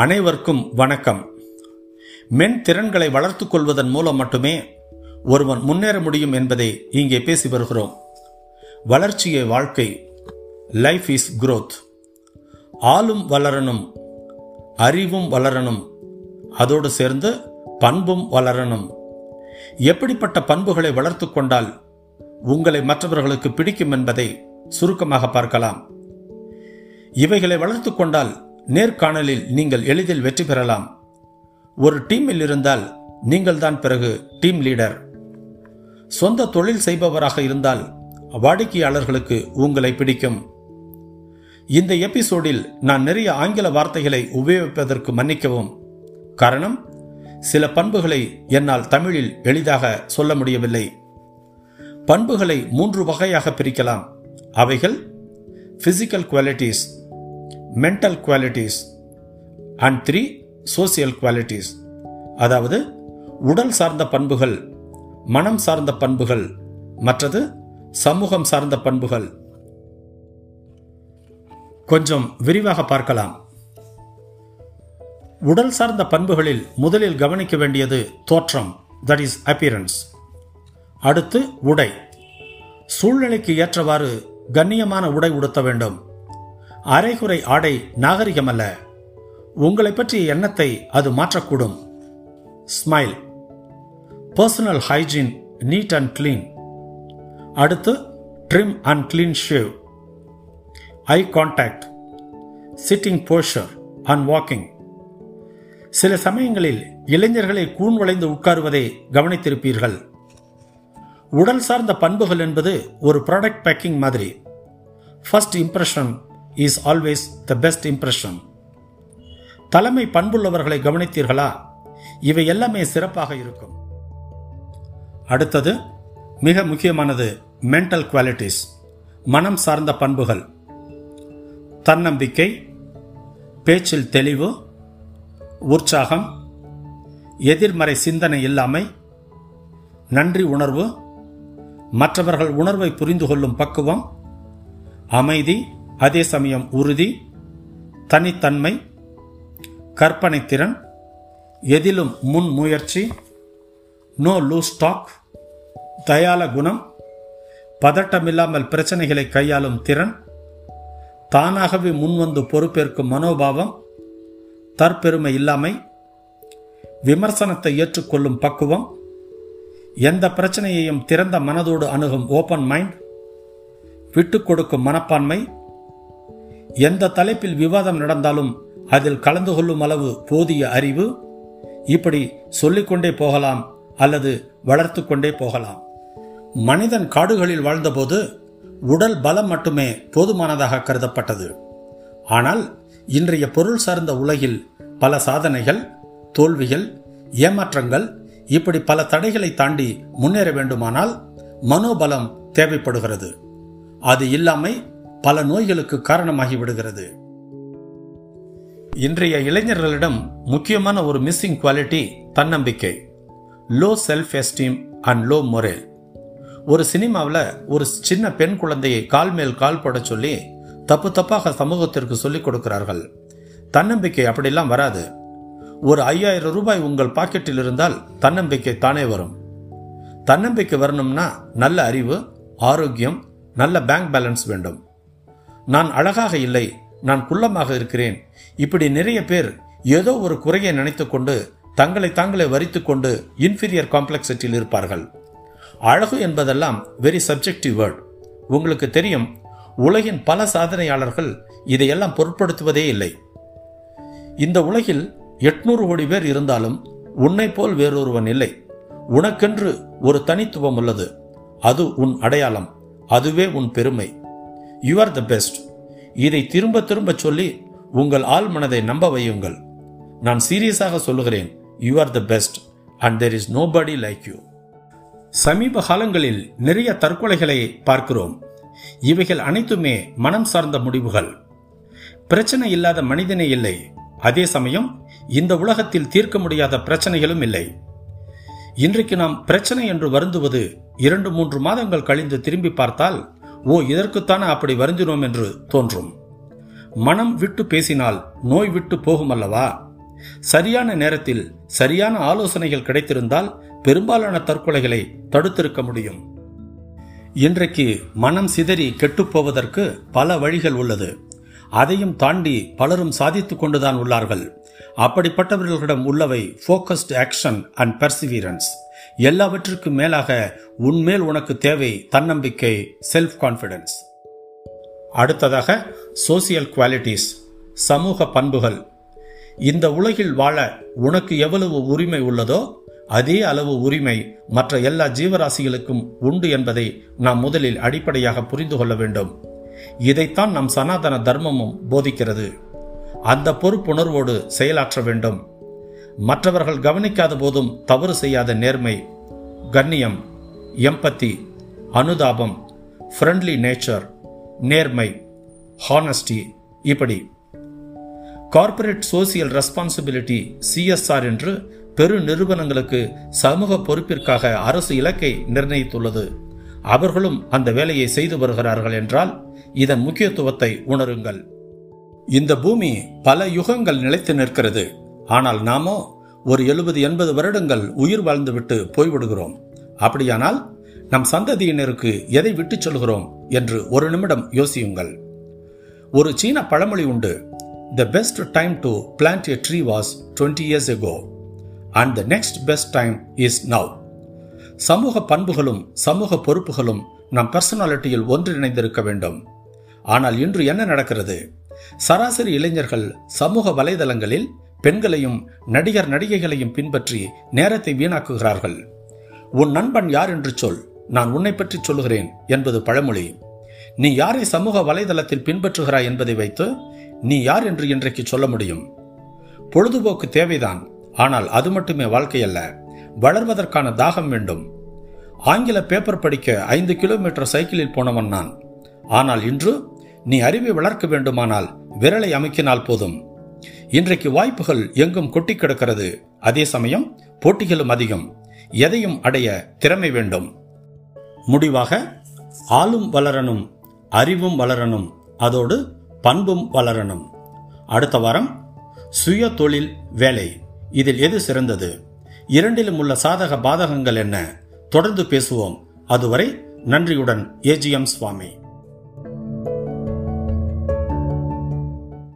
அனைவருக்கும் வணக்கம். மென் திறன்களை வளர்த்துக் கொள்வதன் மூலம் மட்டுமே ஒருவன் முன்னேற முடியும் என்பதை இங்கே பேசி வருகிறோம். வளர்ச்சியே வாழ்க்கை. லைஃப் இஸ் குரோத் ஆளும் வளரணும் அறிவும் வளரணும் அதோடு சேர்ந்து பண்பும் வளரணும். எப்படிப்பட்ட பண்புகளை வளர்த்துக்கொண்டால் உங்களை மற்றவர்களுக்கு பிடிக்கும் என்பதை சுருக்கமாக பார்க்கலாம். இவைகளை வளர்த்துக்கொண்டால் நேர்காணலில் நீங்கள் எளிதில் வெற்றி பெறலாம். ஒரு டீமில் இருந்தால் நீங்கள் தான் பிறகு டீம் லீடர். சொந்த தொழில் செய்பவராக இருந்தால் வாடிக்கையாளர்களுக்கு உங்களை பிடிக்கும். இந்த எபிசோடில் நான் நிறைய ஆங்கில வார்த்தைகளை உபயோகிப்பதற்கு மன்னிக்கவும். காரணம் சில பண்புகளை என்னால் தமிழில் எளிதாக சொல்ல முடியவில்லை. பண்புகளை மூன்று வகையாக பிரிக்கலாம். அவைகள் physical qualities mental qualities and three social qualities அதாவது உடல் சார்ந்த பண்புகள் மனம் சார்ந்த பண்புகள் மற்றது சமூகம் சார்ந்த பண்புகள். கொஞ்சம் விரிவாக பார்க்கலாம். உடல் சார்ந்த பண்புகளில் முதலில் கவனிக்க வேண்டியது தோற்றம் தட் இஸ் அப்பியரன்ஸ் அடுத்து உடை. சூழ்நிலைக்கு ஏற்றவாறு கண்ணியமான உடை உடுத்த வேண்டும். அரைகுறை ஆடை நாகரிகமல்ல. உங்களை பற்றிய எண்ணத்தை அது மாற்றக்கூடும். Smile personal hygiene neat and clean அடுத்து trim and clean shave eye contact sitting posture and walking சில சமயங்களில் இளைஞர்களை கூன் வளைந்து உட்காருவதை கவனித்திருப்பீர்கள். உடல் சார்ந்த பண்புகள் என்பது ஒரு ப்ராடக்ட் பேக்கிங் மாதிரி. First impression is always the best impression தலைமை பண்புள்ளவர்களை கவனித்தீர்களா? இவை எல்லாமே சிறப்பாக இருக்கும். அடுத்தது மிக முக்கியமானது மென்டல் குவாலிட்டிஸ் மனம் சார்ந்த பண்புகள். தன்னம்பிக்கை பேச்சில் தெளிவு உற்சாகம் எதிர்மறை சிந்தனை இல்லாமை நன்றி உணர்வு மற்றவர்கள் உணர்வை புரிந்து கொள்ளும் பக்குவம் அமைதி அதே சமயம் உறுதி தனித்தன்மை கற்பனை திறன் எதிலும் முன் முயற்சி நோ லூஸ் டாக் தயால குணம் பதட்டமில்லாமல் பிரச்சனைகளை கையாளும் திறன் தானாகவே முன்வந்து பொறுப்பேற்கும் மனோபாவம் தற்பெருமை இல்லாமை விமர்சனத்தை ஏற்றுக்கொள்ளும் பக்குவம் எந்த பிரச்சனையையும் திறந்த மனதோடு அணுகும் ஓப்பன் மைண்ட் விட்டுக் கொடுக்கும் மனப்பான்மை எந்த தலைப்பில் விவாதம் நடந்தாலும் அதில் கலந்து கொள்ளும் அளவு போதிய அறிவு இப்படி சொல்லிக்கொண்டே போகலாம் அல்லது வளர்த்து கொண்டே போகலாம். மனிதன் காடுகளில் வாழ்ந்தபோது உடல் பலம் மட்டுமே போதுமானதாக கருதப்பட்டது. ஆனால் இன்றைய பொருள் சார்ந்த உலகில் பல சாதனைகள் தோல்விகள் ஏமாற்றங்கள் இப்படி பல தடைகளை தாண்டி முன்னேற வேண்டுமானால் மனோபலம் தேவைப்படுகிறது. அது இல்லாமல் பல நோய்களுக்கு காரணமாகி விடுகிறது இன்றைய இளைஞர்களிடம் முக்கியமான ஒரு மிஸ்ஸிங் குவாலிட்டி தன்னம்பிக்கை. Low self esteem and low morale ஒரு சினிமாவில் ஒரு சின்ன பெண் குழந்தையை கால் மேல் கால் போட சொல்லி தப்பு தப்பாக சமூகத்திற்கு சொல்லிக் கொடுக்கிறார்கள். தன்னம்பிக்கை அப்படிலாம் வராது. ஒரு ஐயாயிரம் ரூபாய் உங்கள் பாக்கெட்டில் இருந்தால் தன்னம்பிக்கை தானே வரும். தன்னம்பிக்கை வரணும்னா நல்ல அறிவு ஆரோக்கியம் நல்ல பேங்க் பேலன்ஸ் வேண்டும். நான் அழகாக இல்லை நான் குள்ளமாக இருக்கிறேன். இப்படி நிறைய பேர் ஏதோ ஒரு குறையை நினைத்துக்கொண்டு தங்களை தாங்களே வரித்து கொண்டு இன்ஃபீரியர் காம்ப்ளெக்ஸிட்டியில் இருப்பார்கள். அழகு என்பதெல்லாம் வெரி சப்ஜெக்டிவ் வேர்ட் உங்களுக்கு தெரியும் உலகின் பல சாதனையாளர்கள் இதையெல்லாம் பொருட்படுத்துவதே இல்லை. இந்த உலகில் எட்நூறு கோடி பேர் இருந்தாலும் உன்னை போல் வேறொருவன் இல்லை. உனக்கென்று ஒரு தனித்துவம் உள்ளது. அது உன் அடையாளம். அதுவே உன் பெருமை. யூ ஆர் த பெஸ்ட் இதை திரும்ப திரும்ப சொல்லி உங்கள் ஆள் மனதை நம்ப வையுங்கள். நான் சீரியஸாக சொல்லுகிறேன் you are the best and there is nobody like you சமீப காலங்களில் நிறைய தற்கொலைகளை பார்க்கிறோம். இவைகள் அனைத்துமே மனம் சார்ந்த முடிவுகள். பிரச்சனை இல்லாத மனிதனே இல்லை. அதே சமயம் இந்த உலகத்தில் தீர்க்க முடியாத பிரச்சனைகளும் இல்லை. இன்றைக்கு நாம் பிரச்சனை என்று வருந்துவது இரண்டு மூன்று மாதங்கள் கழிந்து திரும்பி பார்த்தால் ஓ இதற்குத்தானே அப்படி வருந்தினோம் என்று தோன்றும். மனம் விட்டு பேசினால் நோய் விட்டு போகும் அல்லவா சரியான நேரத்தில் சரியான ஆலோசனைகள் கிடைத்திருந்தால் பெரும்பாலான தற்கொலைகளை தடுத்திருக்க முடியும். இன்றைக்கு மனம் சிதறி கெட்டுப்போவதற்கு பல வழிகள் உள்ளது. அதையும் தாண்டி பலரும் சாதித்துக் கொண்டுதான் உள்ளார்கள். அப்படிப்பட்டவர்களிடம் உள்ளவை ஃபோக்கஸ்டு ஆக்ஷன் அண்ட் பர்சிவீரன்ஸ் எல்லாவற்றிற்கும் மேலாக உன்மேல் உனக்கு தேவை தன்னம்பிக்கை செல்ஃப் கான்ஃபிடன்ஸ் அடுத்ததாக சோசியல் குவாலிட்டிஸ் சமூக பண்புகள். இந்த உலகில் வாழ உனக்கு எவ்வளவு உரிமை உள்ளதோ அதே அளவு உரிமை மற்ற எல்லா ஜீவராசிகளுக்கும் உண்டு என்பதை நாம் முதலில் அடிப்படையாக புரிந்து கொள்ள வேண்டும். இதைத்தான் நம் சனாதன தர்மமும் போதிக்கிறது. அந்த பொறுப்புணர்வோடு செயலாற்ற வேண்டும். மற்றவர்கள் கவனிக்காத போதும் தவறு செய்யாத நேர்மை கண்ணியம் எம்பத்தி அனுதாபம் ஃப்ரெண்ட்லி நேச்சர் நேர்மை ஹானஸ்டி இப்படி. கார்ப்பரேட் சோசியல் ரெஸ்பான்சிபிலிட்டி சிஎஸ்ஆர் என்று பெரு நிறுவனங்களுக்கு சமூக பொறுப்பிற்காக அரசு இலக்கை நிர்ணயித்துள்ளது. அவர்களும் அந்த வேலையை செய்து வருகிறார்கள் என்றால் இதன் முக்கியத்துவத்தை உணருங்கள். இந்த பூமி பல யுகங்கள் நிலைத்து நிற்கிறது. ஆனால் நாமோ ஒரு எழுபது எண்பது வருடங்கள் உயிர் வாழ்ந்துவிட்டு போய்விடுகிறோம். அப்படியானால் நம் சந்ததியினருக்கு எதை விட்டுச் சொல்கிறோம் என்று ஒரு நிமிடம் யோசியுங்கள். ஒரு சீன பழமொழி உண்டு the best time to plant a tree was twenty years ago and the next best time is now சமூக பண்புகளும் சமூக பொறுப்புகளும் நம் பர்சனாலிட்டியில் ஒன்றிணைந்திருக்க வேண்டும். ஆனால் இன்று என்ன நடக்கிறது? சராசரி இளைஞர்கள் சமூக வலைதளங்களில் பெண்களையும் நடிகர் நடிகைகளையும் பின்பற்றி நேரத்தை வீணாக்குகிறார்கள். உன் நண்பன் யார் என்று சொல். நான் உன்னை பற்றி சொல்லுகிறேன் என்பது பழமொழி. நீ யாரை சமூக வலைதளத்தில் பின்பற்றுகிறாய் என்பதை வைத்து நீ யார் என்று இன்றைக்கு சொல்ல முடியும். பொழுதுபோக்கு தேவைதான். ஆனால் அது மட்டுமே வாழ்க்கை அல்ல வளர்வதற்கான தாகம் வேண்டும். ஆங்கில பேப்பர் படிக்க ஐந்து கிலோமீட்டர் சைக்கிளில் போனவன் நான். ஆனால் இன்று நீ அறிவை வளர்க்க வேண்டுமானால் விரலை அமைக்கினால் போதும். இன்றைக்கு வாய்ப்புகள் எங்கும் கொட்டி கிடக்கிறது. அதே சமயம் போட்டிகளும் அதிகம். எதையும் அடைய திறமை வேண்டும். முடிவாக ஆளும் வளரணும் அறிவும் வளரணும் அதோடு பண்பும் வளரணும். அடுத்த வாரம் சுய தொழில் வேலை. இதில் எது சிறந்தது? இரண்டிலும் உள்ள சாதக பாதகங்கள் என்ன? தொடர்ந்து பேசுவோம். அதுவரை நன்றியுடன் ஏஜிஎம் சுவாமி.